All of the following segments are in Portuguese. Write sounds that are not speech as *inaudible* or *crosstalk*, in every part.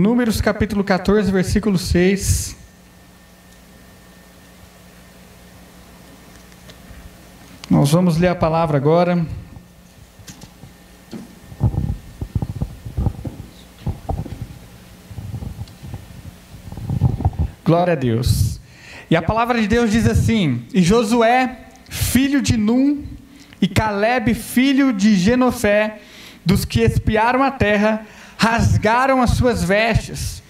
Números capítulo 14, versículo 6. Nós vamos ler a palavra agora. Glória a Deus. E a palavra de Deus diz assim: E Josué, filho de Num, e Caleb, filho de Genofé, dos que espiaram a terra, rasgaram as suas vestes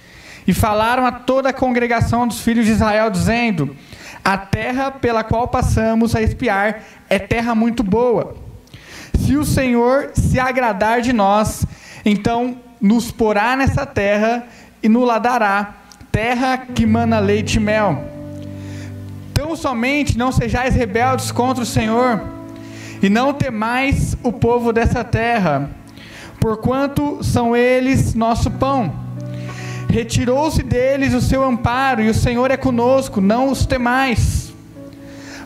e falaram a toda a congregação dos filhos de Israel, dizendo: A terra pela qual passamos a espiar é terra muito boa. Se o Senhor se agradar de nós, então nos porá nessa terra e nos lá dará, terra que mana leite e mel. Tão somente não sejais rebeldes contra o Senhor, e não temais o povo dessa terra, porquanto são eles nosso pão. Retirou-se deles o seu amparo, e o Senhor é conosco, não os temais.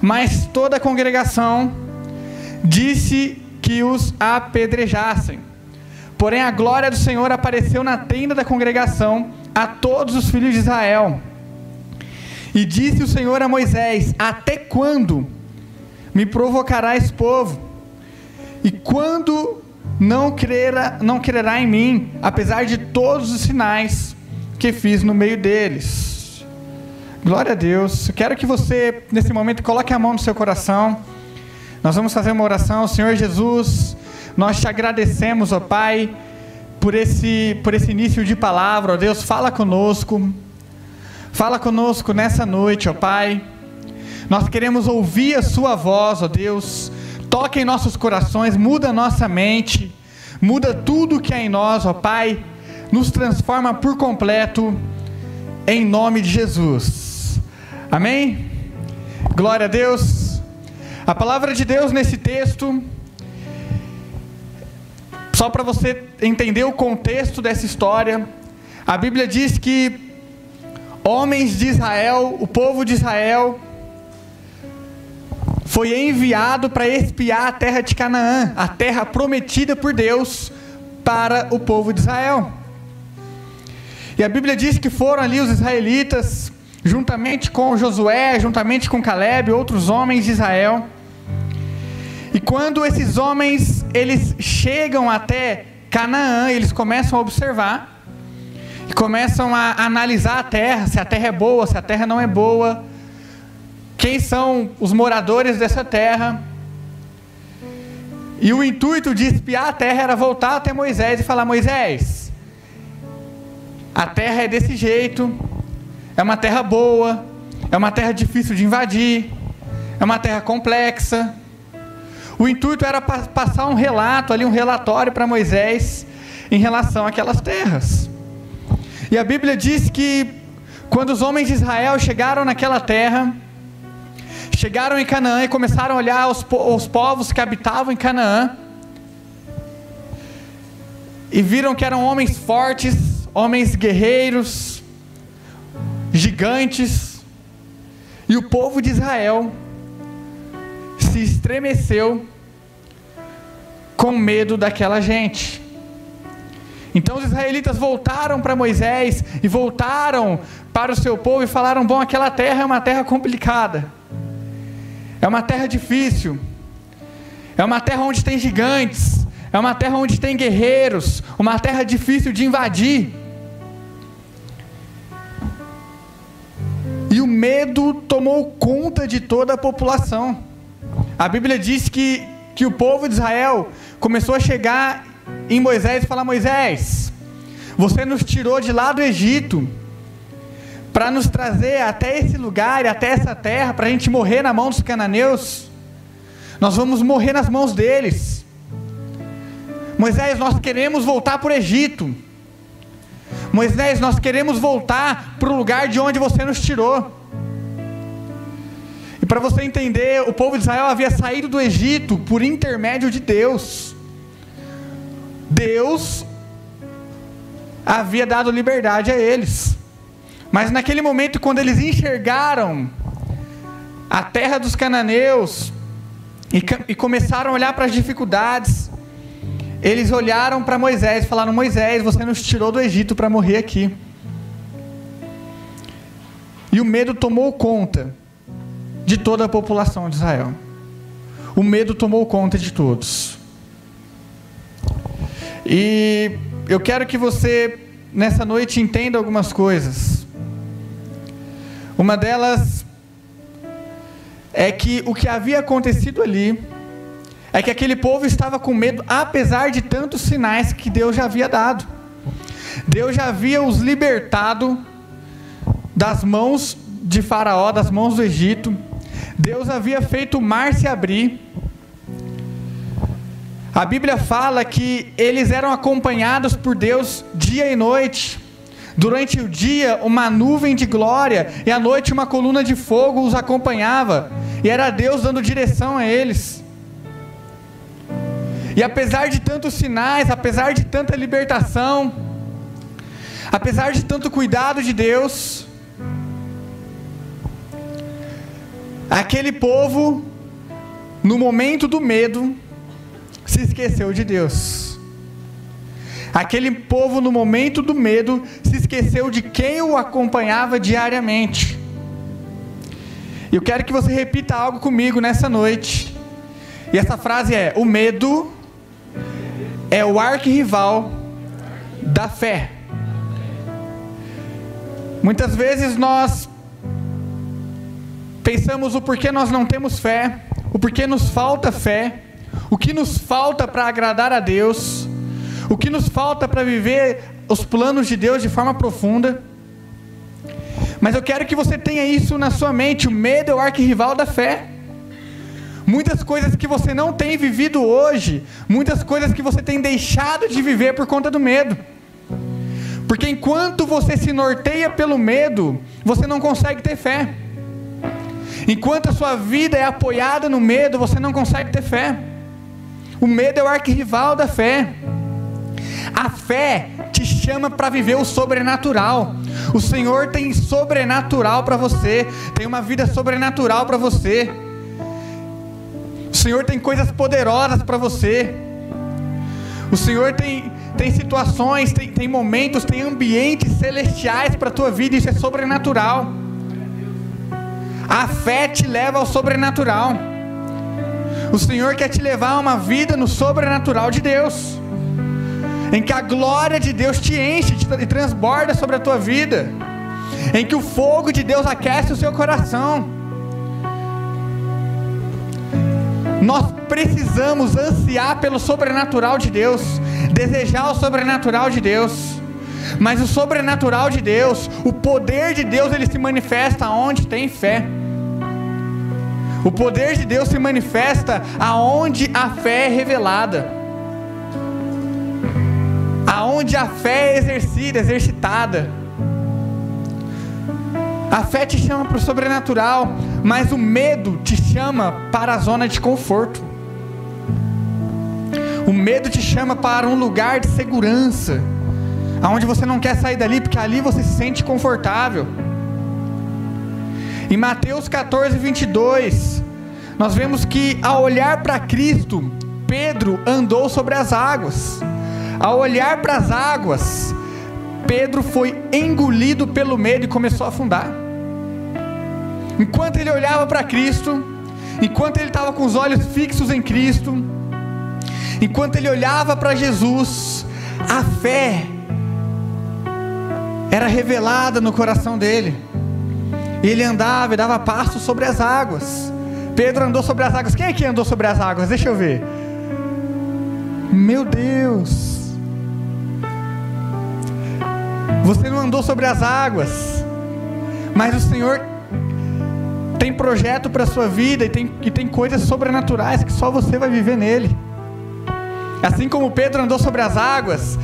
Mas toda a congregação disse que os apedrejassem. Porém, a glória do Senhor apareceu na tenda da congregação a todos os filhos de Israel. E disse o Senhor a Moisés: Até quando me provocará esse povo? E quando não crerá, não crerá em mim, apesar de todos os sinais que fiz no meio deles. Glória a Deus. Eu quero que você, nesse momento, coloque a mão no seu coração. Nós vamos fazer uma oração. Senhor Jesus, nós te agradecemos, ó Pai, por esse, por esse início de palavra. Ó Deus, fala conosco. Fala conosco nessa noite, ó Pai. Nós queremos ouvir a Sua voz, ó Deus toca em nossos corações, muda nossa mente, muda tudo que é em nós, ó Pai, nos transforma por completo, em nome de Jesus. Amém? Glória a Deus. A palavra de Deus nesse texto, só para você entender o contexto dessa história, a Bíblia diz que homens de Israel, o povo de Israel, foi enviado para espiar a terra de Canaã, a terra prometida por Deus para o povo de Israel. E a Bíblia diz que foram ali os israelitas, juntamente com Josué, juntamente com Caleb, outros homens de Israel. E quando esses homens eles chegam até Canaã, eles começam a observar e começam a analisar a terra, se a terra é boa, se a terra não é boa quem são os moradores dessa terra. E o intuito de espiar a terra era voltar até Moisés e falar: Moisés, a terra é desse jeito, é uma terra boa, é uma terra difícil de invadir, é uma terra complexa. O intuito era passar um relato ali, um relatório para Moisés em relação àquelas terras. E a Bíblia diz que quando os homens de Israel chegaram naquela terra, chegaram em Canaã e começaram a olhar os, os povos que habitavam em Canaã e viram que eram homens fortes, homens guerreiros, gigantes, e o povo de Israel se estremeceu com medo daquela gente. Então os israelitas voltaram para Moisés e voltaram para o seu povo e falaram: Bom, aquela terra é uma terra complicada. É uma terra difícil. É uma terra onde tem gigantes. É uma terra onde tem guerreiros. Uma terra difícil de invadir. E o medo tomou conta de toda a população. A Bíblia diz que, que o povo de Israel começou a chegar em Moisés e falar: Moisés, você nos tirou de lá do Egito para nos trazer até esse lugar e até essa terra, para a gente morrer na mão dos cananeus, nós vamos morrer nas mãos deles. Moisés, nós queremos voltar para o Egito. Moisés, nós queremos voltar para o lugar de onde você nos tirou. E para você entender, o povo de Israel havia saído do Egito por intermédio de Deus. Deus havia dado liberdade a eles. Mas naquele momento, quando eles enxergaram a terra dos cananeus e, e começaram a olhar para as dificuldades, eles olharam para Moisés e falaram: Moisés, você nos tirou do Egito para morrer aqui. E o medo tomou conta de toda a população de Israel. O medo tomou conta de todos. E eu quero que você, nessa noite, entenda algumas coisas. Uma delas é que o que havia acontecido ali é que aquele povo estava com medo, apesar de tantos sinais que Deus já havia dado. Deus já havia os libertado das mãos de Faraó, das mãos do Egito. Deus havia feito o mar se abrir. A Bíblia fala que eles eram acompanhados por Deus dia e noite. Durante o dia, uma nuvem de glória, e à noite, uma coluna de fogo os acompanhava, e era Deus dando direção a eles. E apesar de tantos sinais, apesar de tanta libertação, apesar de tanto cuidado de Deus, aquele povo, no momento do medo, se esqueceu de Deus. Aquele povo, no momento do medo, se esqueceu de quem o acompanhava diariamente. Eu quero que você repita algo comigo nessa noite. E essa frase é: O medo é o arquirrival da fé. Muitas vezes nós pensamos o porquê nós não temos fé, o porquê nos falta fé, o que nos falta para agradar a Deus, o que nos falta para viver os planos de Deus de forma profunda. Mas eu quero que você tenha isso na sua mente: o medo é o arquirrival da fé. Muitas coisas que você não tem vivido hoje, muitas coisas que você tem deixado de viver por conta do medo. Porque enquanto você se norteia pelo medo, você não consegue ter fé. Enquanto a sua vida é apoiada no medo, você não consegue ter fé. O medo é o arquirrival da fé. A fé te chama para viver o sobrenatural. O Senhor tem sobrenatural para você, tem uma vida sobrenatural para você. O Senhor tem coisas poderosas para você. O Senhor tem, tem situações, tem, tem momentos, tem ambientes celestiais para a tua vida, isso é sobrenatural. A fé te leva ao sobrenatural. O Senhor quer te levar a uma vida no sobrenatural de Deus, em que a glória de Deus te enche e transborda sobre a tua vida, em que o fogo de Deus aquece o seu coração. Nós precisamos ansiar pelo sobrenatural de Deus, desejar o sobrenatural de Deus. Mas o sobrenatural de Deus, o poder de Deus, ele se manifesta onde tem fé. O poder de Deus se manifesta aonde a fé é revelada. Aonde a fé é exercida, exercitada. A fé te chama para o sobrenatural, mas o medo te chama para a zona de conforto. O medo te chama para um lugar de segurança, aonde você não quer sair dali, porque ali você se sente confortável. Em Mateus 14, 22, nós vemos que ao olhar para Cristo, Pedro andou sobre as águas. Ao olhar para as águas, Pedro foi engolido pelo medo e começou a afundar. Enquanto ele olhava para Cristo, enquanto ele estava com os olhos fixos em Cristo, enquanto ele olhava para Jesus, a fé era revelada no coração dele. Ele andava e dava passos sobre as águas. Pedro andou sobre as águas. Quem aqui andou sobre as águas? Deixa eu ver. Meu Deus. Você não andou sobre as águas, mas o Senhor tem projeto para a sua vida e tem, e tem coisas sobrenaturais que só você vai viver nele. Assim como Pedro andou sobre as águas,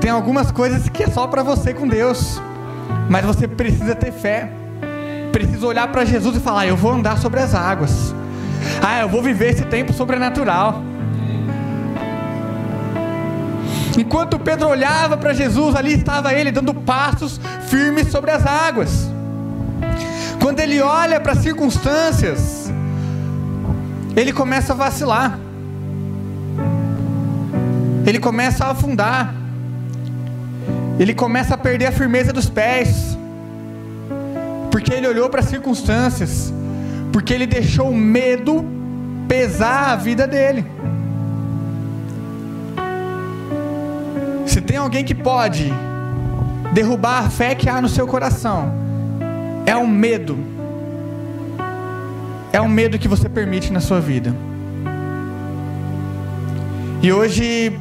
tem algumas coisas que é só para você com Deus, mas você precisa ter fé, precisa olhar para Jesus e falar: Eu vou andar sobre as águas, ah, eu vou viver esse tempo sobrenatural. Enquanto Pedro olhava para Jesus, ali estava ele dando passos firmes sobre as águas. Quando ele olha para as circunstâncias, ele começa a vacilar. ele começa a afundar, ele começa a perder a firmeza dos pés, porque ele olhou para as circunstâncias, porque ele deixou o medo pesar a vida dele. Se tem alguém que pode derrubar a fé que há no seu coração, é o medo. É o medo que você permite na sua vida. E hoje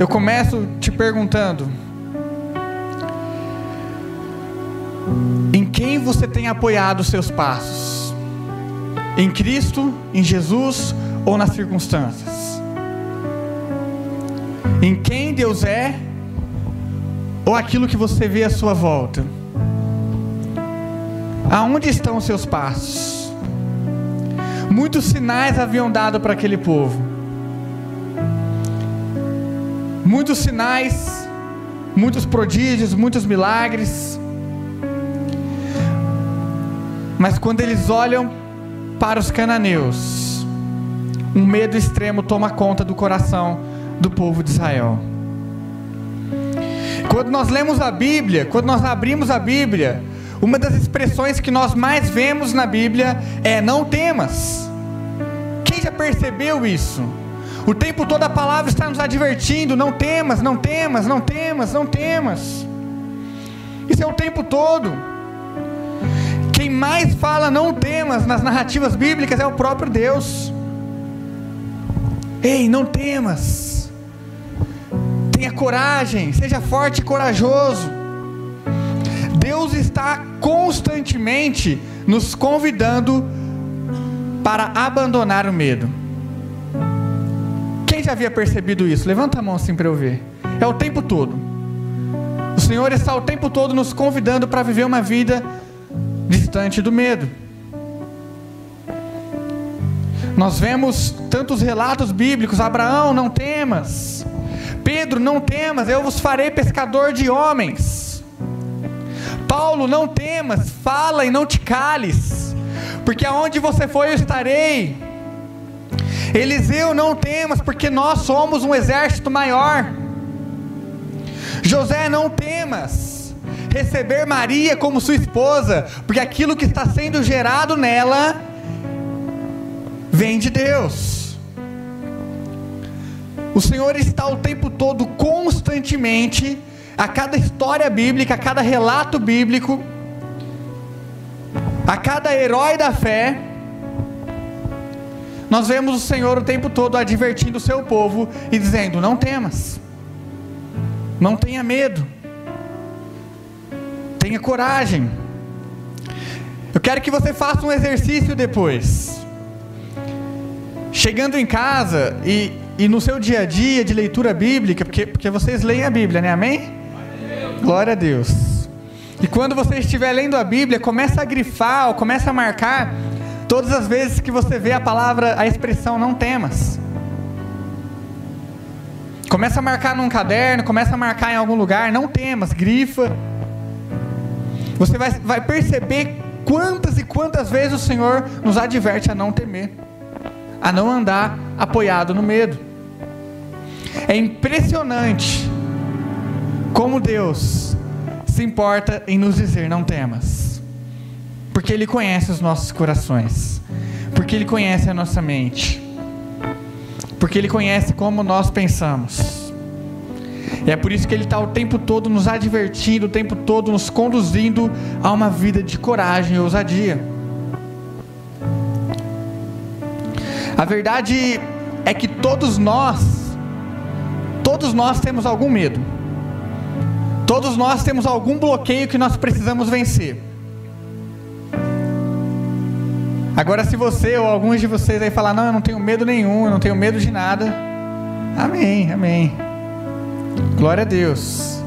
eu começo te perguntando: em quem você tem apoiado os seus passos? Em Cristo, em Jesus ou nas circunstâncias? Em quem Deus é ou aquilo que você vê à sua volta? Aonde estão os seus passos? Muitos sinais haviam dado para aquele povo. Muitos sinais, muitos prodígios, muitos milagres. Mas quando eles olham para os cananeus, um medo extremo toma conta do coração do povo de Israel. Quando nós lemos a Bíblia, quando nós abrimos a Bíblia, uma das expressões que nós mais vemos na Bíblia é não temas. Quem já percebeu isso? O tempo todo a palavra está nos advertindo: não temas, não temas, não temas, não temas. Isso é o tempo todo. Quem mais fala não temas nas narrativas bíblicas é o próprio Deus. Ei, não temas. Tenha coragem, seja forte e corajoso. Deus está constantemente nos convidando para abandonar o medo. Quem já havia percebido isso? Levanta a mão assim para eu ver. É o tempo todo. O Senhor está o tempo todo nos convidando para viver uma vida distante do medo. Nós vemos tantos relatos bíblicos: Abraão, não temas. Pedro, não temas, eu vos farei pescador de homens. Paulo, não temas, fala e não te cales, porque aonde você for eu estarei. Eliseu, não temas, porque nós somos um exército maior. José, não temas, receber Maria como sua esposa, porque aquilo que está sendo gerado nela vem de Deus. O Senhor está o tempo todo, constantemente, a cada história bíblica, a cada relato bíblico, a cada herói da fé, nós vemos o Senhor o tempo todo advertindo o seu povo e dizendo: não temas, não tenha medo tenha coragem. Eu quero que você faça um exercício depois. Chegando em casa e, e no seu dia a dia de leitura bíblica, porque, porque vocês leem a Bíblia, né? Amém? Glória a Deus. E quando você estiver lendo a Bíblia, começa a grifar ou começa a marcar todas as vezes que você vê a palavra, a expressão não temas. Começa a marcar num caderno, começa a marcar em algum lugar, não temas, grifa você vai, vai perceber quantas e quantas vezes o Senhor nos adverte a não temer, a não andar apoiado no medo. É impressionante como Deus se importa em nos dizer: não temas, porque Ele conhece os nossos corações, porque Ele conhece a nossa mente, porque Ele conhece como nós pensamos. E é por isso que Ele está o tempo todo nos advertindo, o tempo todo nos conduzindo a uma vida de coragem e ousadia. A verdade é que todos nós, todos nós temos algum medo. Todos nós temos algum bloqueio que nós precisamos vencer. Agora, se você ou alguns de vocês aí falar, não, eu não tenho medo nenhum, eu não tenho medo de nada. Amém, amém. Glória a Deus.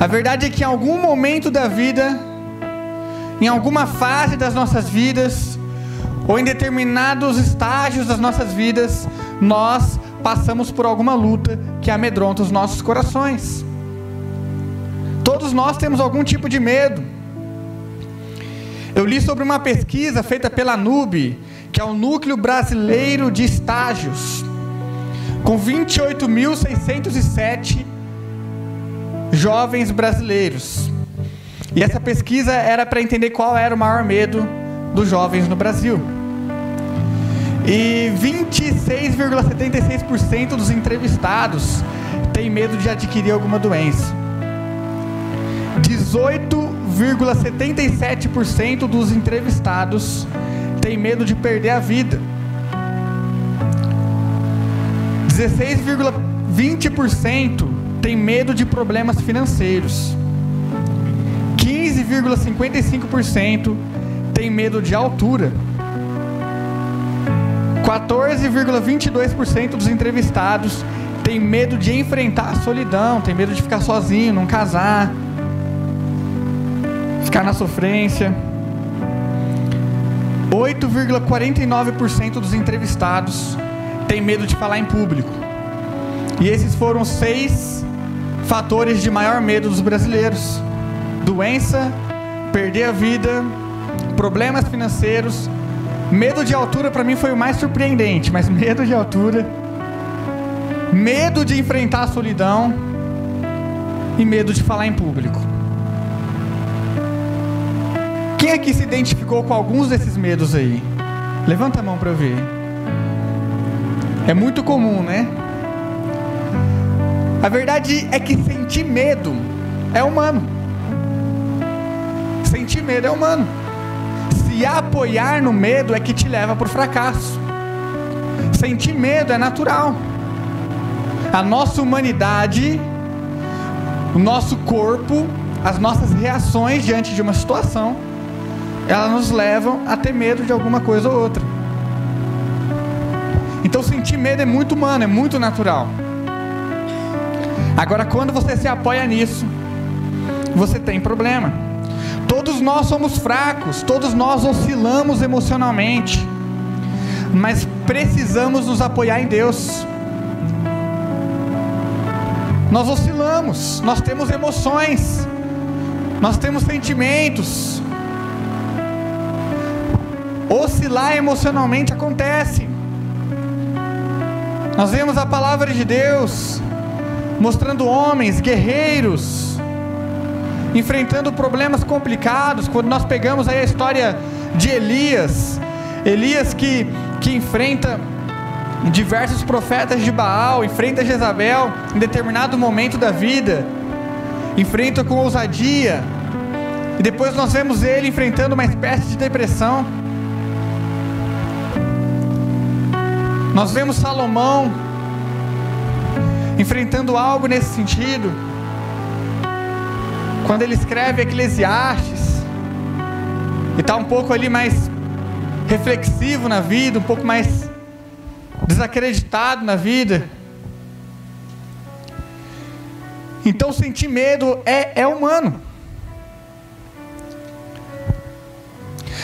A verdade é que em algum momento da vida, em alguma fase das nossas vidas, ou em determinados estágios das nossas vidas, nós passamos por alguma luta que amedronta os nossos corações. Todos nós temos algum tipo de medo. Eu li sobre uma pesquisa feita pela NUB, que é o Núcleo Brasileiro de Estágios com 28.607 jovens brasileiros. E essa pesquisa era para entender qual era o maior medo dos jovens no Brasil. E 26,76% dos entrevistados têm medo de adquirir alguma doença. 18,77% dos entrevistados têm medo de perder a vida. 16,20% tem medo de problemas financeiros. 15,55% tem medo de altura. 14,22% dos entrevistados tem medo de enfrentar a solidão, tem medo de ficar sozinho, não casar, ficar na sofrência. 8,49% dos entrevistados tem medo de falar em público. E esses foram seis fatores de maior medo dos brasileiros: doença, perder a vida, problemas financeiros. Medo de altura para mim foi o mais surpreendente, mas medo de altura, medo de enfrentar a solidão e medo de falar em público. Quem aqui se identificou com alguns desses medos aí? Levanta a mão para eu ver. É muito comum, né? A verdade é que sentir medo é humano. Sentir medo é humano. Se apoiar no medo é que te leva para o fracasso. Sentir medo é natural. A nossa humanidade, o nosso corpo, as nossas reações diante de uma situação, elas nos levam a ter medo de alguma coisa ou outra. Então sentir medo é muito humano, é muito natural. Agora, quando você se apoia nisso, você tem problema. Todos nós somos fracos, todos nós oscilamos emocionalmente, mas precisamos nos apoiar em Deus. Nós oscilamos, nós temos emoções, nós temos sentimentos. Oscilar emocionalmente acontece. Nós vemos a palavra de Deus mostrando homens guerreiros enfrentando problemas complicados. Quando nós pegamos aí a história de Elias, Elias que que enfrenta diversos profetas de Baal, enfrenta Jezabel em determinado momento da vida, enfrenta com ousadia, e depois nós vemos ele enfrentando uma espécie de depressão. Nós vemos Salomão enfrentando algo nesse sentido. Quando ele escreve Eclesiastes, e está um pouco ali mais reflexivo na vida, um pouco mais desacreditado na vida. Então sentir medo é, é humano.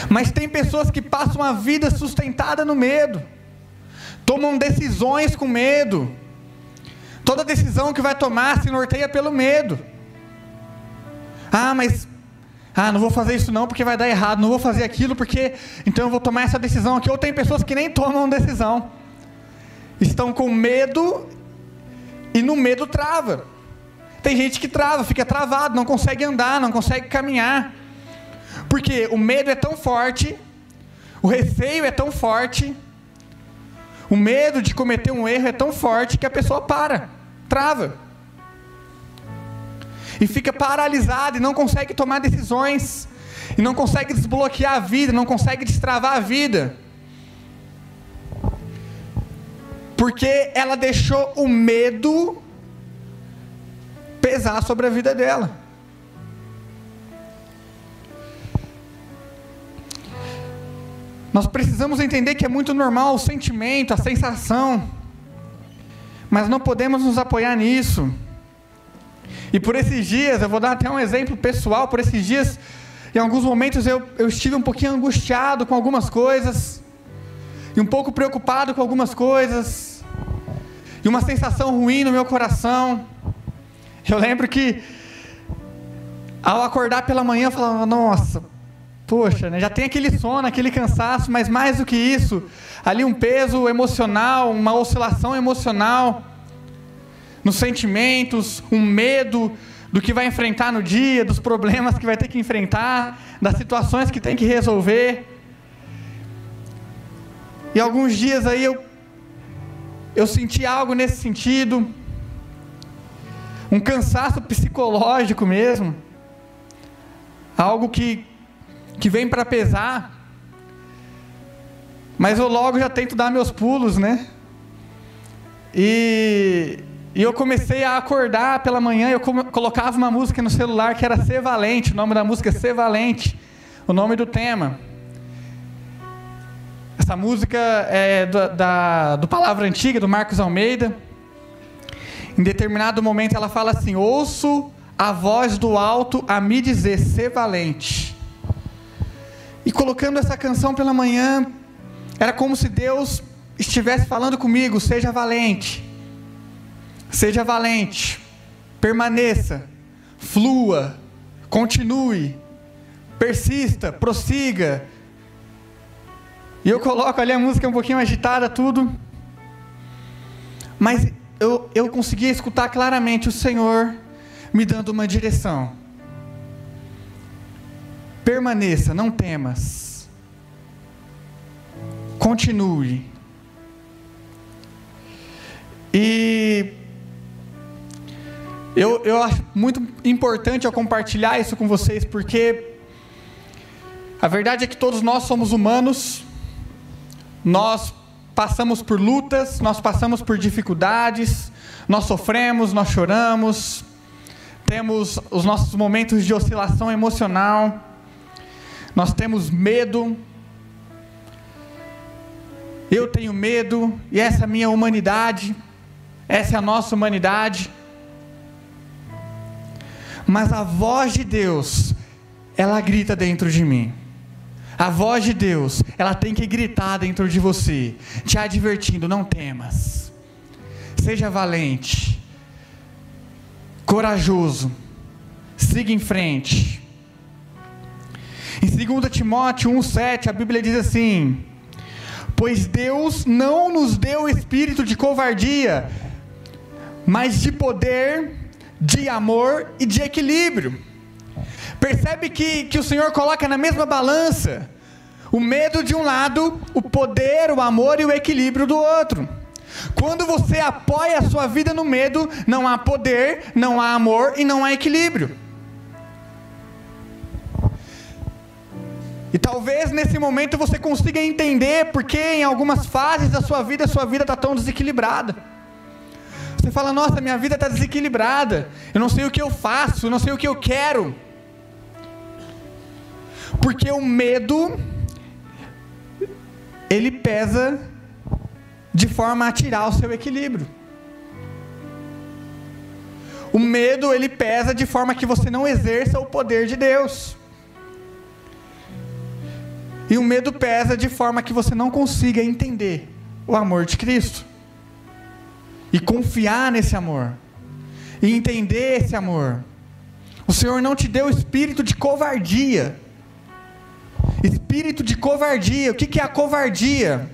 Mas tem pessoas que passam a vida sustentada no medo tomam decisões com medo. Toda decisão que vai tomar se norteia pelo medo. Ah, mas ah, não vou fazer isso não porque vai dar errado, não vou fazer aquilo porque então eu vou tomar essa decisão aqui. Ou tem pessoas que nem tomam decisão. Estão com medo e no medo trava. Tem gente que trava, fica travado, não consegue andar, não consegue caminhar. Porque o medo é tão forte, o receio é tão forte, o medo de cometer um erro é tão forte que a pessoa para, trava. E fica paralisada e não consegue tomar decisões. E não consegue desbloquear a vida, não consegue destravar a vida. Porque ela deixou o medo pesar sobre a vida dela. Nós precisamos entender que é muito normal o sentimento, a sensação, mas não podemos nos apoiar nisso. E por esses dias, eu vou dar até um exemplo pessoal, por esses dias, em alguns momentos eu, eu estive um pouquinho angustiado com algumas coisas, e um pouco preocupado com algumas coisas, e uma sensação ruim no meu coração. Eu lembro que, ao acordar pela manhã, eu falava: Nossa, poxa, né, já tem aquele sono, aquele cansaço, mas mais do que isso, ali um peso emocional, uma oscilação emocional nos sentimentos, um medo do que vai enfrentar no dia, dos problemas que vai ter que enfrentar, das situações que tem que resolver. E alguns dias aí eu eu senti algo nesse sentido, um cansaço psicológico mesmo, algo que que vem para pesar. Mas eu logo já tento dar meus pulos, né? E, e eu comecei a acordar pela manhã, eu colocava uma música no celular que era Ser Valente, o nome da música é Ser Valente, o nome do tema. Essa música é do, da, do Palavra Antiga, do Marcos Almeida. Em determinado momento ela fala assim: Ouço a voz do alto a me dizer, ser valente. E colocando essa canção pela manhã, era como se Deus estivesse falando comigo: seja valente, seja valente, permaneça, flua, continue, persista, prossiga. E eu coloco ali a música um pouquinho agitada, tudo. Mas eu, eu conseguia escutar claramente o Senhor me dando uma direção. Permaneça, não temas. Continue. Eu, eu acho muito importante eu compartilhar isso com vocês, porque a verdade é que todos nós somos humanos, nós passamos por lutas, nós passamos por dificuldades, nós sofremos, nós choramos, temos os nossos momentos de oscilação emocional nós temos medo. Eu tenho medo, e essa é a minha humanidade, essa é a nossa humanidade. Mas a voz de Deus, ela grita dentro de mim. A voz de Deus, ela tem que gritar dentro de você, te advertindo: não temas, seja valente, corajoso, siga em frente. Em 2 Timóteo 1,7, a Bíblia diz assim: Pois Deus não nos deu espírito de covardia, mas de poder, de amor e de equilíbrio. Percebe que, que o Senhor coloca na mesma balança o medo de um lado, o poder, o amor e o equilíbrio do outro. Quando você apoia a sua vida no medo, não há poder, não há amor e não há equilíbrio. E talvez nesse momento você consiga entender porque em algumas fases da sua vida, sua vida está tão desequilibrada. Você fala, nossa, minha vida está desequilibrada. Eu não sei o que eu faço, eu não sei o que eu quero. Porque o medo, ele pesa de forma a tirar o seu equilíbrio. O medo, ele pesa de forma que você não exerça o poder de Deus. E o medo pesa de forma que você não consiga entender o amor de Cristo. E confiar nesse amor. E entender esse amor. O Senhor não te deu espírito de covardia. Espírito de covardia. O que é a covardia?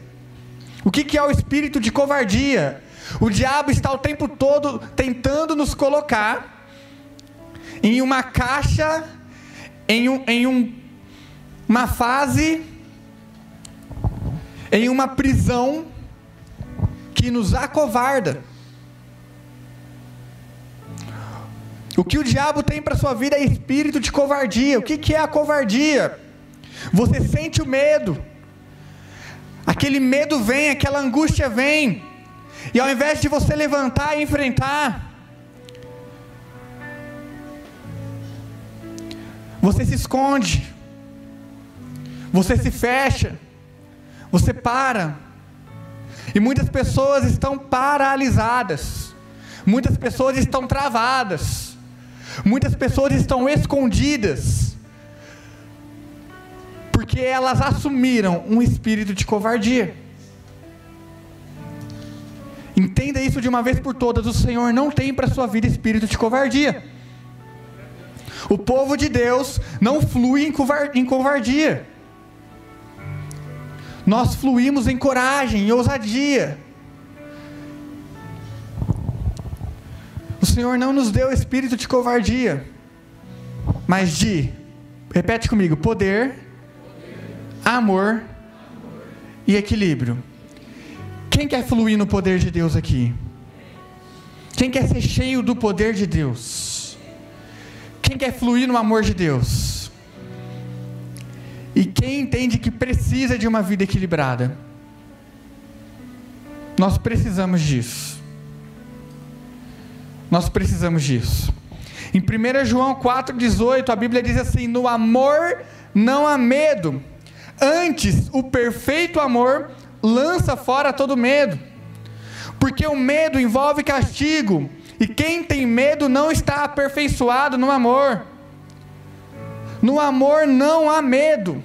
O que é o espírito de covardia? O diabo está o tempo todo tentando nos colocar em uma caixa, em um, em um uma fase em uma prisão que nos acovarda. O que o diabo tem para sua vida é espírito de covardia. O que, que é a covardia? Você sente o medo. Aquele medo vem, aquela angústia vem. E ao invés de você levantar e enfrentar, você se esconde. Você se fecha. Você para. E muitas pessoas estão paralisadas. Muitas pessoas estão travadas. Muitas pessoas estão escondidas. Porque elas assumiram um espírito de covardia. Entenda isso de uma vez por todas: o Senhor não tem para sua vida espírito de covardia. O povo de Deus não flui em covardia. Nós fluímos em coragem e ousadia. O Senhor não nos deu espírito de covardia, mas de, repete comigo, poder, amor e equilíbrio. Quem quer fluir no poder de Deus aqui? Quem quer ser cheio do poder de Deus? Quem quer fluir no amor de Deus? E quem entende que precisa de uma vida equilibrada? Nós precisamos disso. Nós precisamos disso. Em 1 João 4,18, a Bíblia diz assim: No amor não há medo, antes o perfeito amor lança fora todo medo. Porque o medo envolve castigo, e quem tem medo não está aperfeiçoado no amor. No amor não há medo.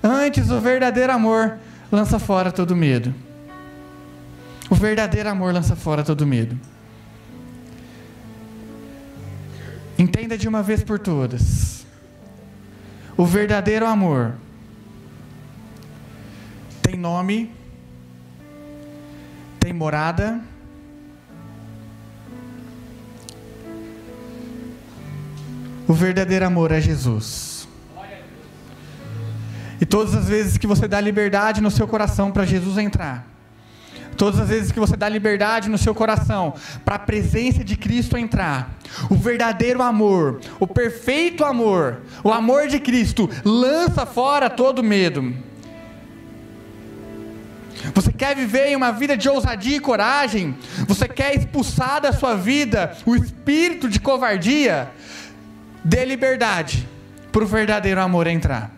Antes, o verdadeiro amor lança fora todo medo. O verdadeiro amor lança fora todo medo. Entenda de uma vez por todas. O verdadeiro amor tem nome, tem morada, o verdadeiro amor é Jesus. E todas as vezes que você dá liberdade no seu coração para Jesus entrar, Todas as vezes que você dá liberdade no seu coração para a presença de Cristo entrar, o verdadeiro amor, o perfeito amor, o amor de Cristo lança fora todo medo. Você quer viver em uma vida de ousadia e coragem? Você quer expulsar da sua vida o espírito de covardia? Dê liberdade para o verdadeiro amor entrar.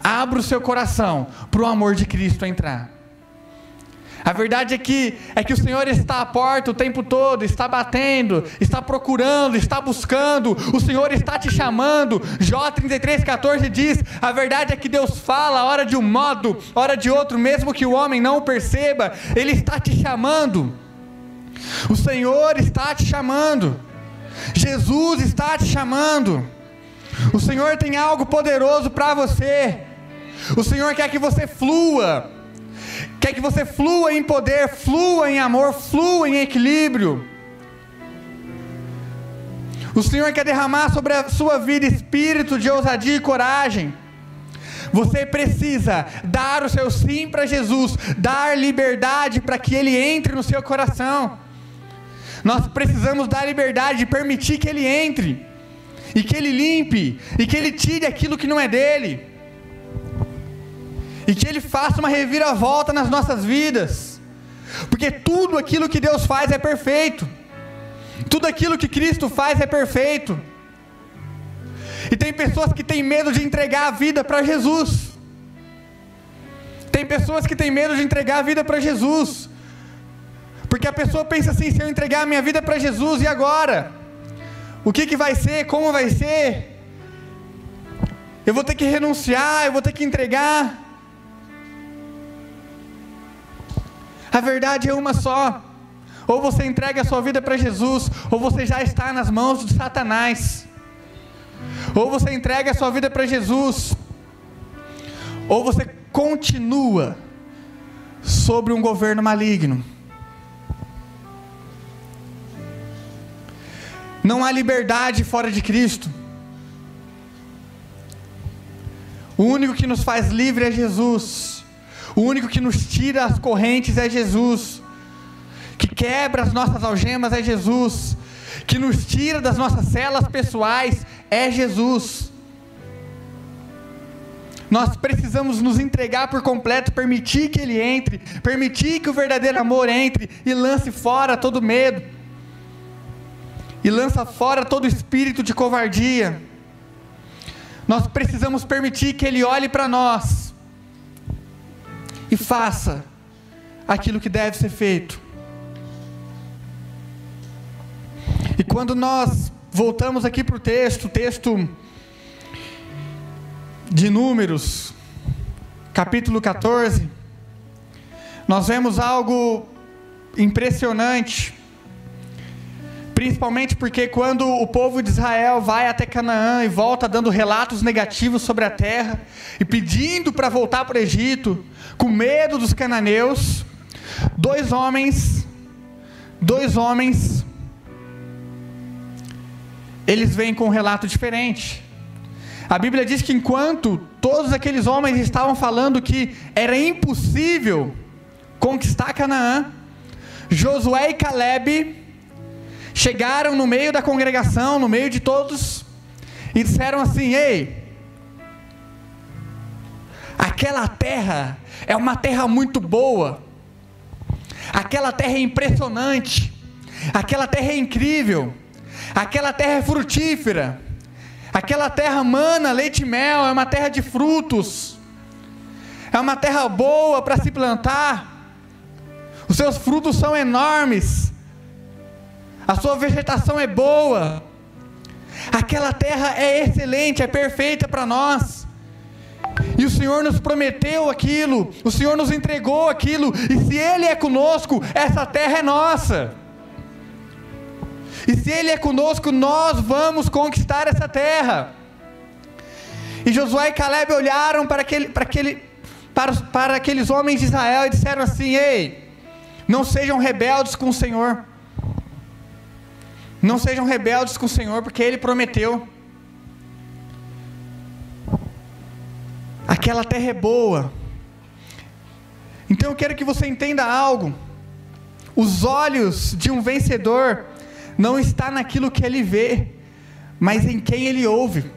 Abra o seu coração para o amor de Cristo entrar. A verdade é que é que o Senhor está à porta o tempo todo, está batendo, está procurando, está buscando. O Senhor está te chamando. Jó 33:14 diz: "A verdade é que Deus fala hora de um modo, hora de outro, mesmo que o homem não o perceba, ele está te chamando. O Senhor está te chamando. Jesus está te chamando. O Senhor tem algo poderoso para você. O Senhor quer que você flua quer que você flua em poder, flua em amor, flua em equilíbrio. O Senhor quer derramar sobre a sua vida espírito de ousadia e coragem. Você precisa dar o seu sim para Jesus, dar liberdade para que Ele entre no seu coração. Nós precisamos dar liberdade, permitir que Ele entre, e que Ele limpe, e que Ele tire aquilo que não é dele e que Ele faça uma reviravolta nas nossas vidas, porque tudo aquilo que Deus faz é perfeito, tudo aquilo que Cristo faz é perfeito. E tem pessoas que têm medo de entregar a vida para Jesus. Tem pessoas que têm medo de entregar a vida para Jesus. Porque a pessoa pensa assim: se eu entregar a minha vida para Jesus, e agora? O que, que vai ser? Como vai ser? Eu vou ter que renunciar, eu vou ter que entregar. A verdade é uma só. Ou você entrega a sua vida para Jesus, ou você já está nas mãos de Satanás. Ou você entrega a sua vida para Jesus, ou você continua sobre um governo maligno. Não há liberdade fora de Cristo. O único que nos faz livre é Jesus. O único que nos tira as correntes é Jesus. Que quebra as nossas algemas é Jesus. Que nos tira das nossas celas pessoais é Jesus. Nós precisamos nos entregar por completo, permitir que Ele entre, permitir que o verdadeiro amor entre e lance fora todo medo, e lança fora todo espírito de covardia. Nós precisamos permitir que Ele olhe para nós e faça aquilo que deve ser feito. E quando nós voltamos aqui para o texto, texto de Números, capítulo 14, nós vemos algo impressionante. Principalmente porque quando o povo de Israel vai até Canaã e volta dando relatos negativos sobre a terra e pedindo para voltar para o Egito, com medo dos cananeus, dois homens, dois homens, eles vêm com um relato diferente. A Bíblia diz que enquanto todos aqueles homens estavam falando que era impossível conquistar Canaã, Josué e Caleb chegaram no meio da congregação, no meio de todos, e disseram assim: Ei, aquela terra é uma terra muito boa, aquela terra é impressionante, aquela terra é incrível, aquela terra é frutífera, aquela terra mana leite e mel, é uma terra de frutos, é uma terra boa para se plantar, os seus frutos são enormes a sua vegetação é boa, aquela terra é excelente, é perfeita para nós. E o Senhor nos prometeu aquilo, o Senhor nos entregou aquilo, e se Ele é conosco, essa terra é nossa. E se Ele é conosco, nós vamos conquistar essa terra. E Josué e Caleb olharam para, aquele, para, aquele, para, para aqueles homens de Israel e disseram assim: Ei, não sejam rebeldes com o Senhor. Não sejam rebeldes com o Senhor, porque Ele prometeu. Aquela terra é boa. Então eu quero que você entenda algo. Os olhos de um vencedor não está naquilo que ele vê, mas em quem ele ouve.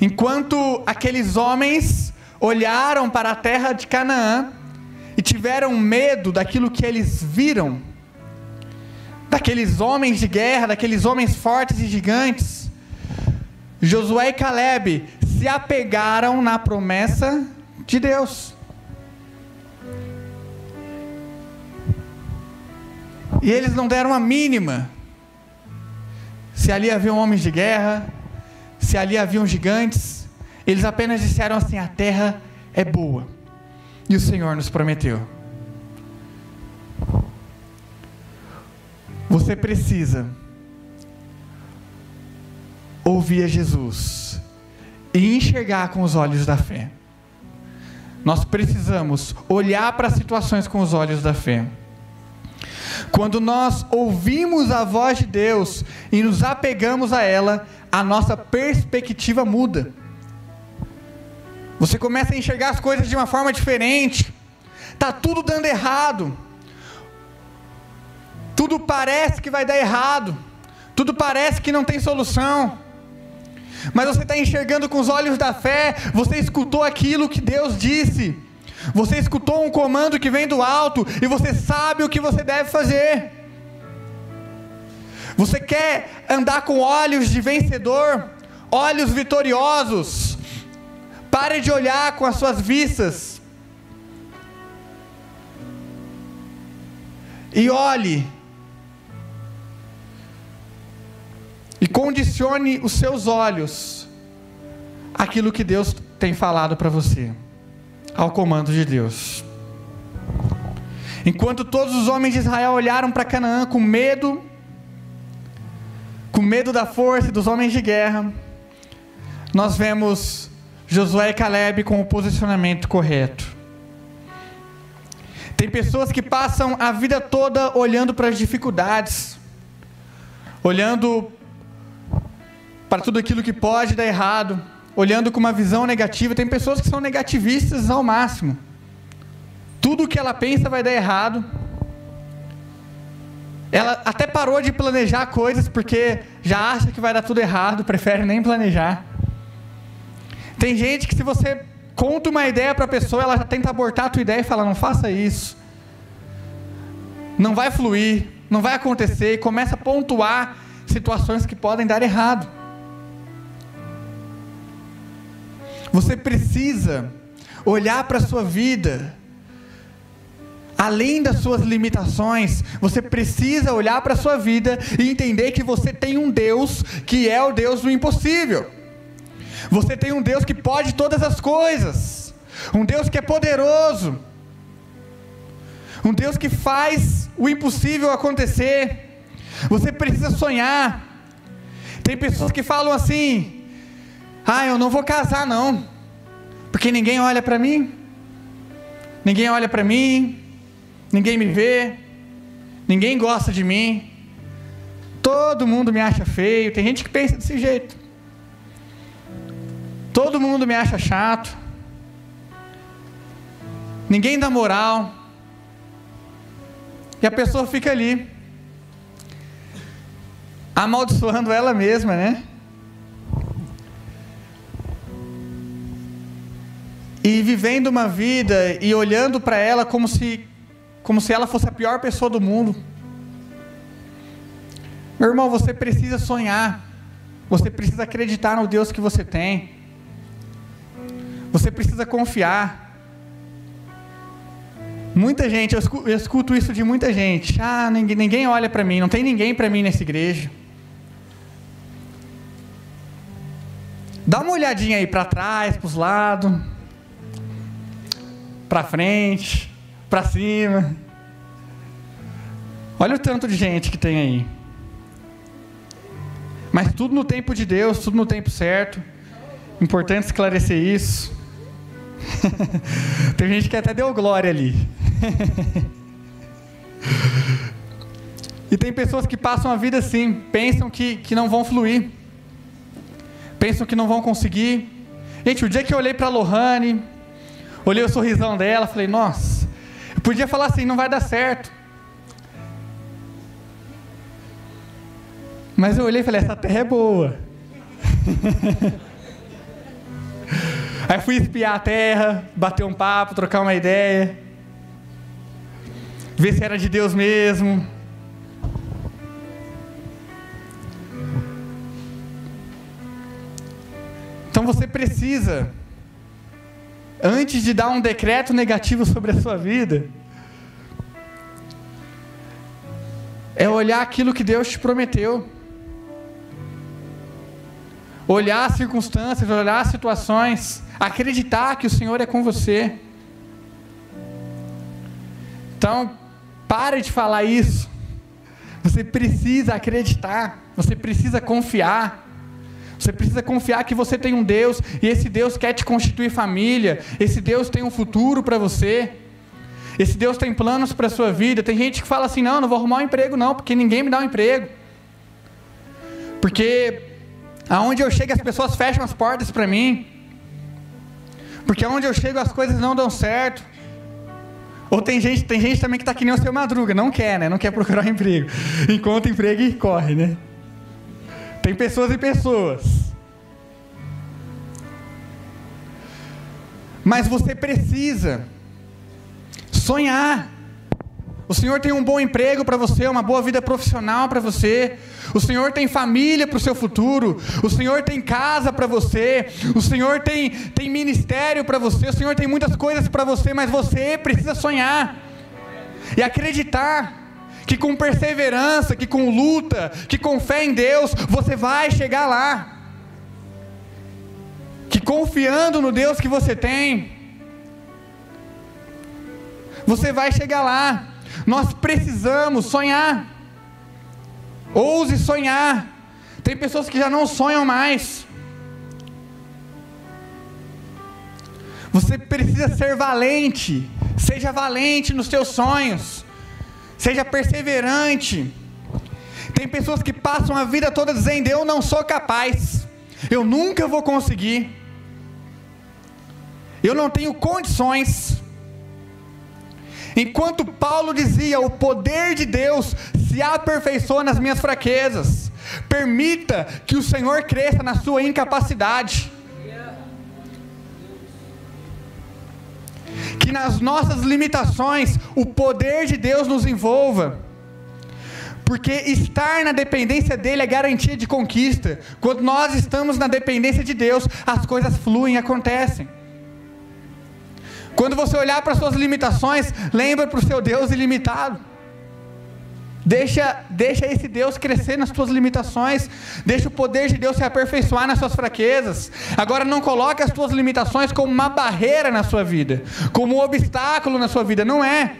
Enquanto aqueles homens olharam para a terra de Canaã e tiveram medo daquilo que eles viram, daqueles homens de guerra, daqueles homens fortes e gigantes, Josué e Caleb se apegaram na promessa de Deus. E eles não deram a mínima. Se ali haviam homens de guerra, se ali haviam gigantes, eles apenas disseram assim: a terra é boa. E o Senhor nos prometeu. Você precisa ouvir a Jesus e enxergar com os olhos da fé. Nós precisamos olhar para as situações com os olhos da fé. Quando nós ouvimos a voz de Deus e nos apegamos a ela, a nossa perspectiva muda. Você começa a enxergar as coisas de uma forma diferente. Tá tudo dando errado tudo parece que vai dar errado, tudo parece que não tem solução. Mas você está enxergando com os olhos da fé, você escutou aquilo que Deus disse, você escutou um comando que vem do alto e você sabe o que você deve fazer. Você quer andar com olhos de vencedor, olhos vitoriosos. Pare de olhar com as suas vistas. E olhe E condicione os seus olhos aquilo que Deus tem falado para você, ao comando de Deus. Enquanto todos os homens de Israel olharam para Canaã com medo, com medo da força dos homens de guerra, nós vemos Josué e Caleb com o posicionamento correto. Tem pessoas que passam a vida toda olhando para as dificuldades, olhando para tudo aquilo que pode dar errado, olhando com uma visão negativa. Tem pessoas que são negativistas ao máximo. Tudo que ela pensa vai dar errado. Ela até parou de planejar coisas porque já acha que vai dar tudo errado, prefere nem planejar. Tem gente que se você conta uma ideia para a pessoa, ela já tenta abortar a tua ideia e fala: "Não faça isso". Não vai fluir, não vai acontecer, e começa a pontuar situações que podem dar errado. Você precisa olhar para a sua vida, além das suas limitações, você precisa olhar para a sua vida e entender que você tem um Deus que é o Deus do impossível. Você tem um Deus que pode todas as coisas, um Deus que é poderoso, um Deus que faz o impossível acontecer. Você precisa sonhar. Tem pessoas que falam assim: "Ah, eu não vou casar não, porque ninguém olha para mim. Ninguém olha para mim, ninguém me vê, ninguém gosta de mim. Todo mundo me acha feio". Tem gente que pensa desse jeito. Todo mundo me acha chato. Ninguém dá moral. E a pessoa fica ali, amaldiçoando ela mesma, né? E vivendo uma vida e olhando para ela como se, como se ela fosse a pior pessoa do mundo. Meu irmão, você precisa sonhar. Você precisa acreditar no Deus que você tem. Você precisa confiar. Muita gente, eu escuto, eu escuto isso de muita gente. Ah, ninguém, ninguém olha para mim, não tem ninguém para mim nessa igreja. Dá uma olhadinha aí para trás, para os lados, para frente, para cima. Olha o tanto de gente que tem aí. Mas tudo no tempo de Deus, tudo no tempo certo. Importante esclarecer isso. *laughs* tem gente que até deu glória ali. *laughs* e tem pessoas que passam a vida assim, pensam que, que não vão fluir, pensam que não vão conseguir. Gente, o dia que eu olhei para a Lohane, olhei o sorrisão dela, falei, nossa, eu podia falar assim, não vai dar certo. Mas eu olhei e falei, essa terra é boa. *laughs* Aí fui espiar a terra, bater um papo, trocar uma ideia ver se era de Deus mesmo. Então você precisa, antes de dar um decreto negativo sobre a sua vida, é olhar aquilo que Deus te prometeu. Olhar as circunstâncias, olhar as situações, acreditar que o Senhor é com você. Então, Pare de falar isso. Você precisa acreditar, você precisa confiar. Você precisa confiar que você tem um Deus e esse Deus quer te constituir família. Esse Deus tem um futuro para você. Esse Deus tem planos para a sua vida. Tem gente que fala assim: não, não vou arrumar um emprego, não, porque ninguém me dá um emprego. Porque aonde eu chego as pessoas fecham as portas para mim. Porque aonde eu chego as coisas não dão certo. Ou tem gente, tem gente também que está que nem o seu madruga, não quer, né? Não quer procurar um *laughs* emprego. Encontra emprego e corre, né? Tem pessoas e pessoas. Mas você precisa sonhar. O Senhor tem um bom emprego para você, uma boa vida profissional para você. O Senhor tem família para o seu futuro. O Senhor tem casa para você. O Senhor tem, tem ministério para você. O Senhor tem muitas coisas para você, mas você precisa sonhar e acreditar que com perseverança, que com luta, que com fé em Deus, você vai chegar lá. Que confiando no Deus que você tem, você vai chegar lá. Nós precisamos sonhar. Ouse sonhar. Tem pessoas que já não sonham mais. Você precisa ser valente. Seja valente nos seus sonhos. Seja perseverante. Tem pessoas que passam a vida toda dizendo: Eu não sou capaz. Eu nunca vou conseguir. Eu não tenho condições. Enquanto Paulo dizia: o poder de Deus se aperfeiçoa nas minhas fraquezas. Permita que o Senhor cresça na sua incapacidade. Que nas nossas limitações o poder de Deus nos envolva. Porque estar na dependência dele é garantia de conquista. Quando nós estamos na dependência de Deus, as coisas fluem acontecem. Quando você olhar para suas limitações, lembra para o seu Deus ilimitado. Deixa, deixa esse Deus crescer nas suas limitações. Deixa o poder de Deus se aperfeiçoar nas suas fraquezas. Agora não coloque as suas limitações como uma barreira na sua vida, como um obstáculo na sua vida. Não é.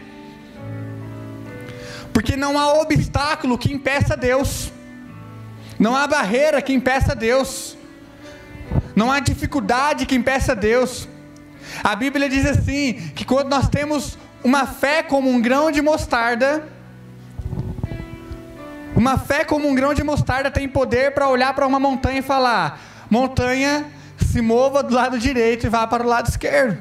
Porque não há obstáculo que impeça Deus. Não há barreira que impeça Deus. Não há dificuldade que impeça Deus. A Bíblia diz assim: que quando nós temos uma fé como um grão de mostarda, uma fé como um grão de mostarda tem poder para olhar para uma montanha e falar: montanha, se mova do lado direito e vá para o lado esquerdo.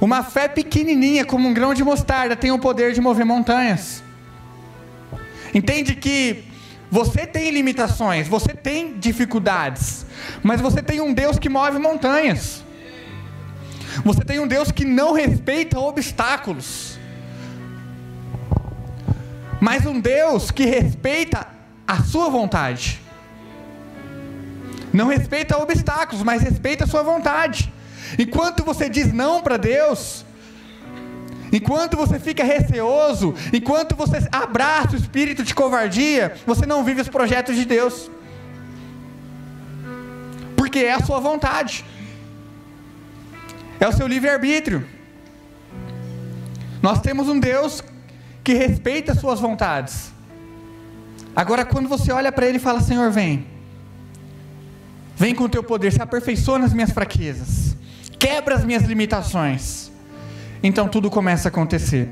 Uma fé pequenininha como um grão de mostarda tem o poder de mover montanhas. Entende que você tem limitações, você tem dificuldades, mas você tem um Deus que move montanhas. Você tem um Deus que não respeita obstáculos. Mas um Deus que respeita a sua vontade. Não respeita obstáculos, mas respeita a sua vontade. Enquanto você diz não para Deus, Enquanto você fica receoso, enquanto você abraça o espírito de covardia, você não vive os projetos de Deus. Porque é a sua vontade. É o seu livre-arbítrio. Nós temos um Deus que respeita as suas vontades. Agora, quando você olha para Ele e fala: Senhor, vem, vem com o teu poder, se aperfeiçoa nas minhas fraquezas, quebra as minhas limitações então tudo começa a acontecer.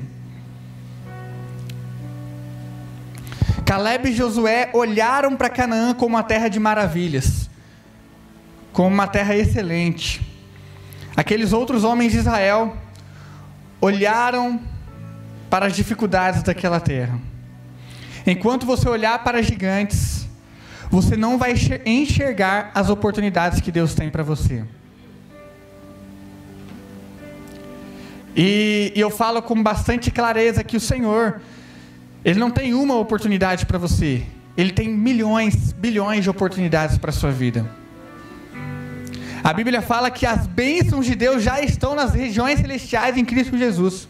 Caleb e Josué olharam para Canaã como uma terra de maravilhas, como uma terra excelente. Aqueles outros homens de Israel olharam para as dificuldades daquela terra. Enquanto você olhar para gigantes, você não vai enxergar as oportunidades que Deus tem para você. E, e eu falo com bastante clareza que o Senhor, Ele não tem uma oportunidade para você, Ele tem milhões, bilhões de oportunidades para a sua vida. A Bíblia fala que as bênçãos de Deus já estão nas regiões celestiais em Cristo Jesus.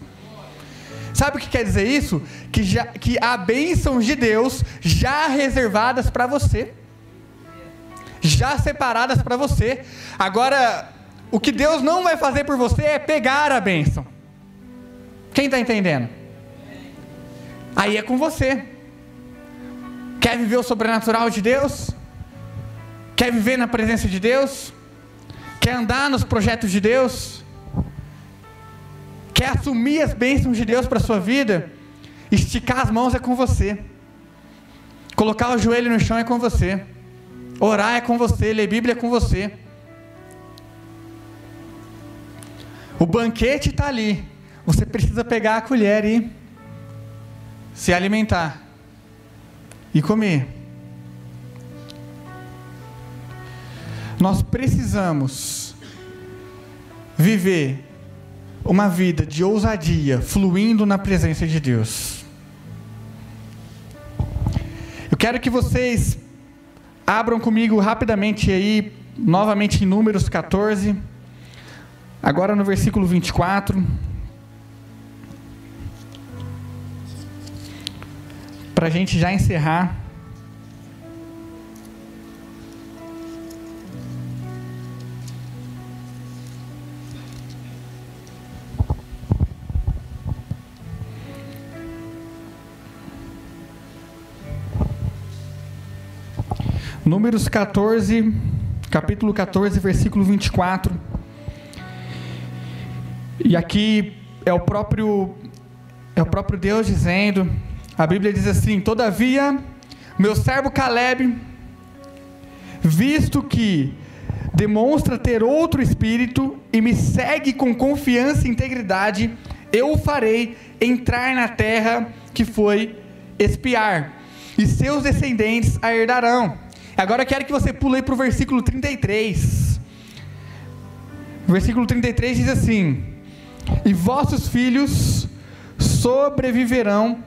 Sabe o que quer dizer isso? Que, já, que há bênçãos de Deus já reservadas para você, já separadas para você. Agora, o que Deus não vai fazer por você é pegar a bênção. Quem está entendendo? Aí é com você. Quer viver o sobrenatural de Deus? Quer viver na presença de Deus? Quer andar nos projetos de Deus? Quer assumir as bênçãos de Deus para a sua vida? Esticar as mãos é com você. Colocar o joelho no chão é com você. Orar é com você. Ler Bíblia é com você. O banquete está ali. Você precisa pegar a colher e se alimentar e comer. Nós precisamos viver uma vida de ousadia, fluindo na presença de Deus. Eu quero que vocês abram comigo rapidamente aí, novamente em Números 14. Agora no versículo 24. Para a gente já encerrar. Números 14, capítulo 14, versículo 24. E aqui é o próprio é o próprio Deus dizendo, a Bíblia diz assim: "Todavia, meu servo Caleb, visto que demonstra ter outro espírito e me segue com confiança e integridade, eu o farei entrar na terra que foi espiar, e seus descendentes a herdarão." Agora eu quero que você pule para o versículo 33. O versículo 33 diz assim: e vossos filhos sobreviverão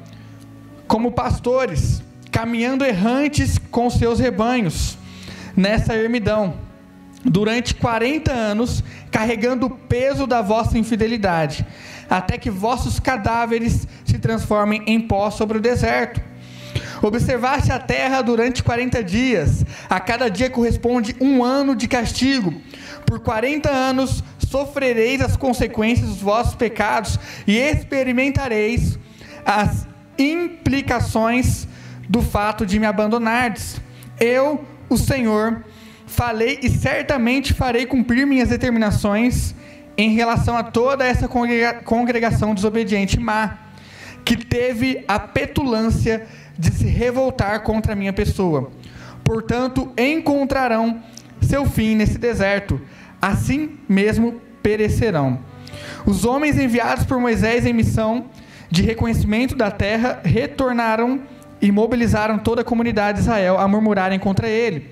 como pastores, caminhando errantes com seus rebanhos nessa ermidão, durante 40 anos, carregando o peso da vossa infidelidade, até que vossos cadáveres se transformem em pó sobre o deserto. Observaste a terra durante 40 dias, a cada dia corresponde um ano de castigo. Por 40 anos sofrereis as consequências dos vossos pecados e experimentareis as implicações do fato de me abandonardes. Eu, o Senhor, falei e certamente farei cumprir minhas determinações em relação a toda essa congregação desobediente má, que teve a petulância de se revoltar contra a minha pessoa. Portanto, encontrarão seu fim nesse deserto, assim mesmo perecerão. Os homens enviados por Moisés em missão de reconhecimento da terra retornaram e mobilizaram toda a comunidade de Israel a murmurarem contra ele,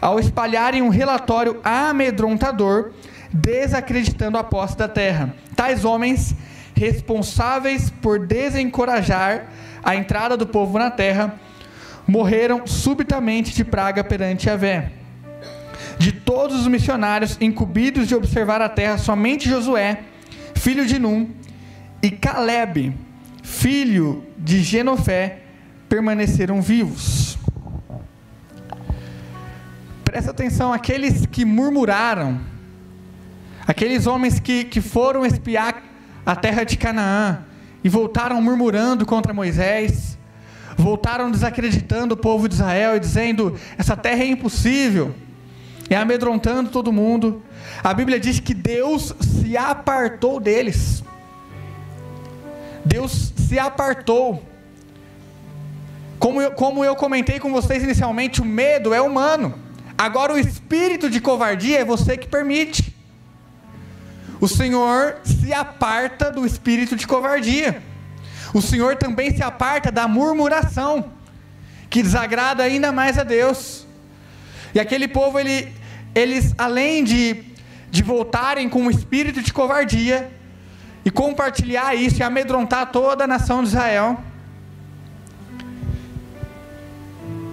ao espalharem um relatório amedrontador, desacreditando a posse da terra. Tais homens, responsáveis por desencorajar a entrada do povo na terra, morreram subitamente de praga perante Yahvé. De todos os missionários incumbidos de observar a terra, somente Josué, filho de Num, e Caleb, filho de Genofé, permaneceram vivos. Presta atenção, aqueles que murmuraram, aqueles homens que, que foram espiar a terra de Canaã e voltaram murmurando contra Moisés, voltaram desacreditando o povo de Israel e dizendo: essa terra é impossível, e amedrontando todo mundo. A Bíblia diz que Deus se apartou deles. Deus se apartou. Como eu, como eu comentei com vocês inicialmente, o medo é humano. Agora, o espírito de covardia é você que permite. O Senhor se aparta do espírito de covardia. O Senhor também se aparta da murmuração, que desagrada ainda mais a Deus. E aquele povo, ele, eles, além de, de voltarem com um espírito de covardia e compartilhar isso e amedrontar toda a nação de Israel,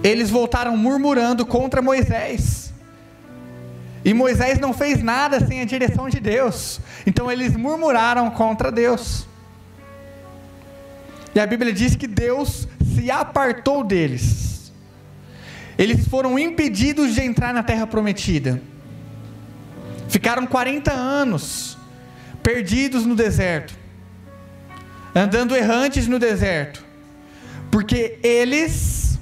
eles voltaram murmurando contra Moisés. E Moisés não fez nada sem a direção de Deus. Então eles murmuraram contra Deus. E a Bíblia diz que Deus se apartou deles. Eles foram impedidos de entrar na terra prometida. Ficaram 40 anos perdidos no deserto, andando errantes no deserto, porque eles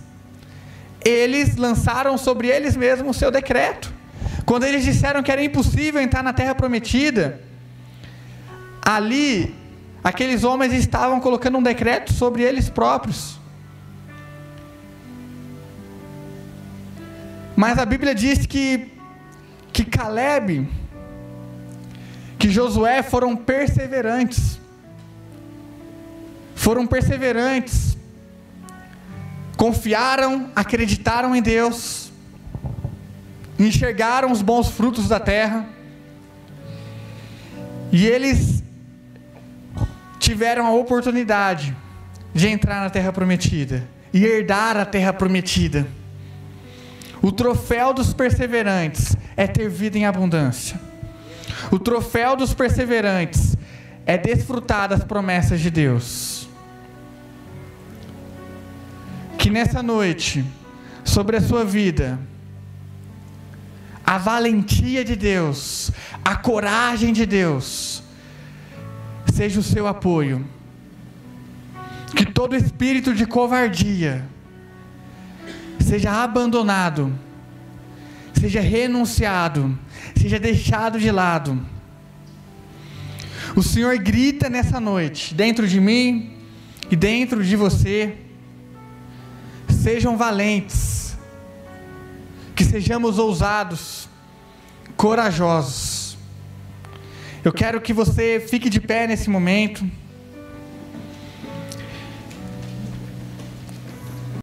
eles lançaram sobre eles mesmos o seu decreto. Quando eles disseram que era impossível entrar na terra prometida, ali Aqueles homens estavam colocando um decreto sobre eles próprios. Mas a Bíblia diz que, que Caleb, que Josué foram perseverantes. Foram perseverantes. Confiaram, acreditaram em Deus. Enxergaram os bons frutos da terra. E eles tiveram a oportunidade de entrar na terra prometida e herdar a terra prometida. O troféu dos perseverantes é ter vida em abundância. O troféu dos perseverantes é desfrutar das promessas de Deus. Que nessa noite, sobre a sua vida, a valentia de Deus, a coragem de Deus, seja o seu apoio. Que todo espírito de covardia seja abandonado, seja renunciado, seja deixado de lado. O Senhor grita nessa noite, dentro de mim e dentro de você. Sejam valentes, que sejamos ousados, corajosos eu quero que você fique de pé nesse momento.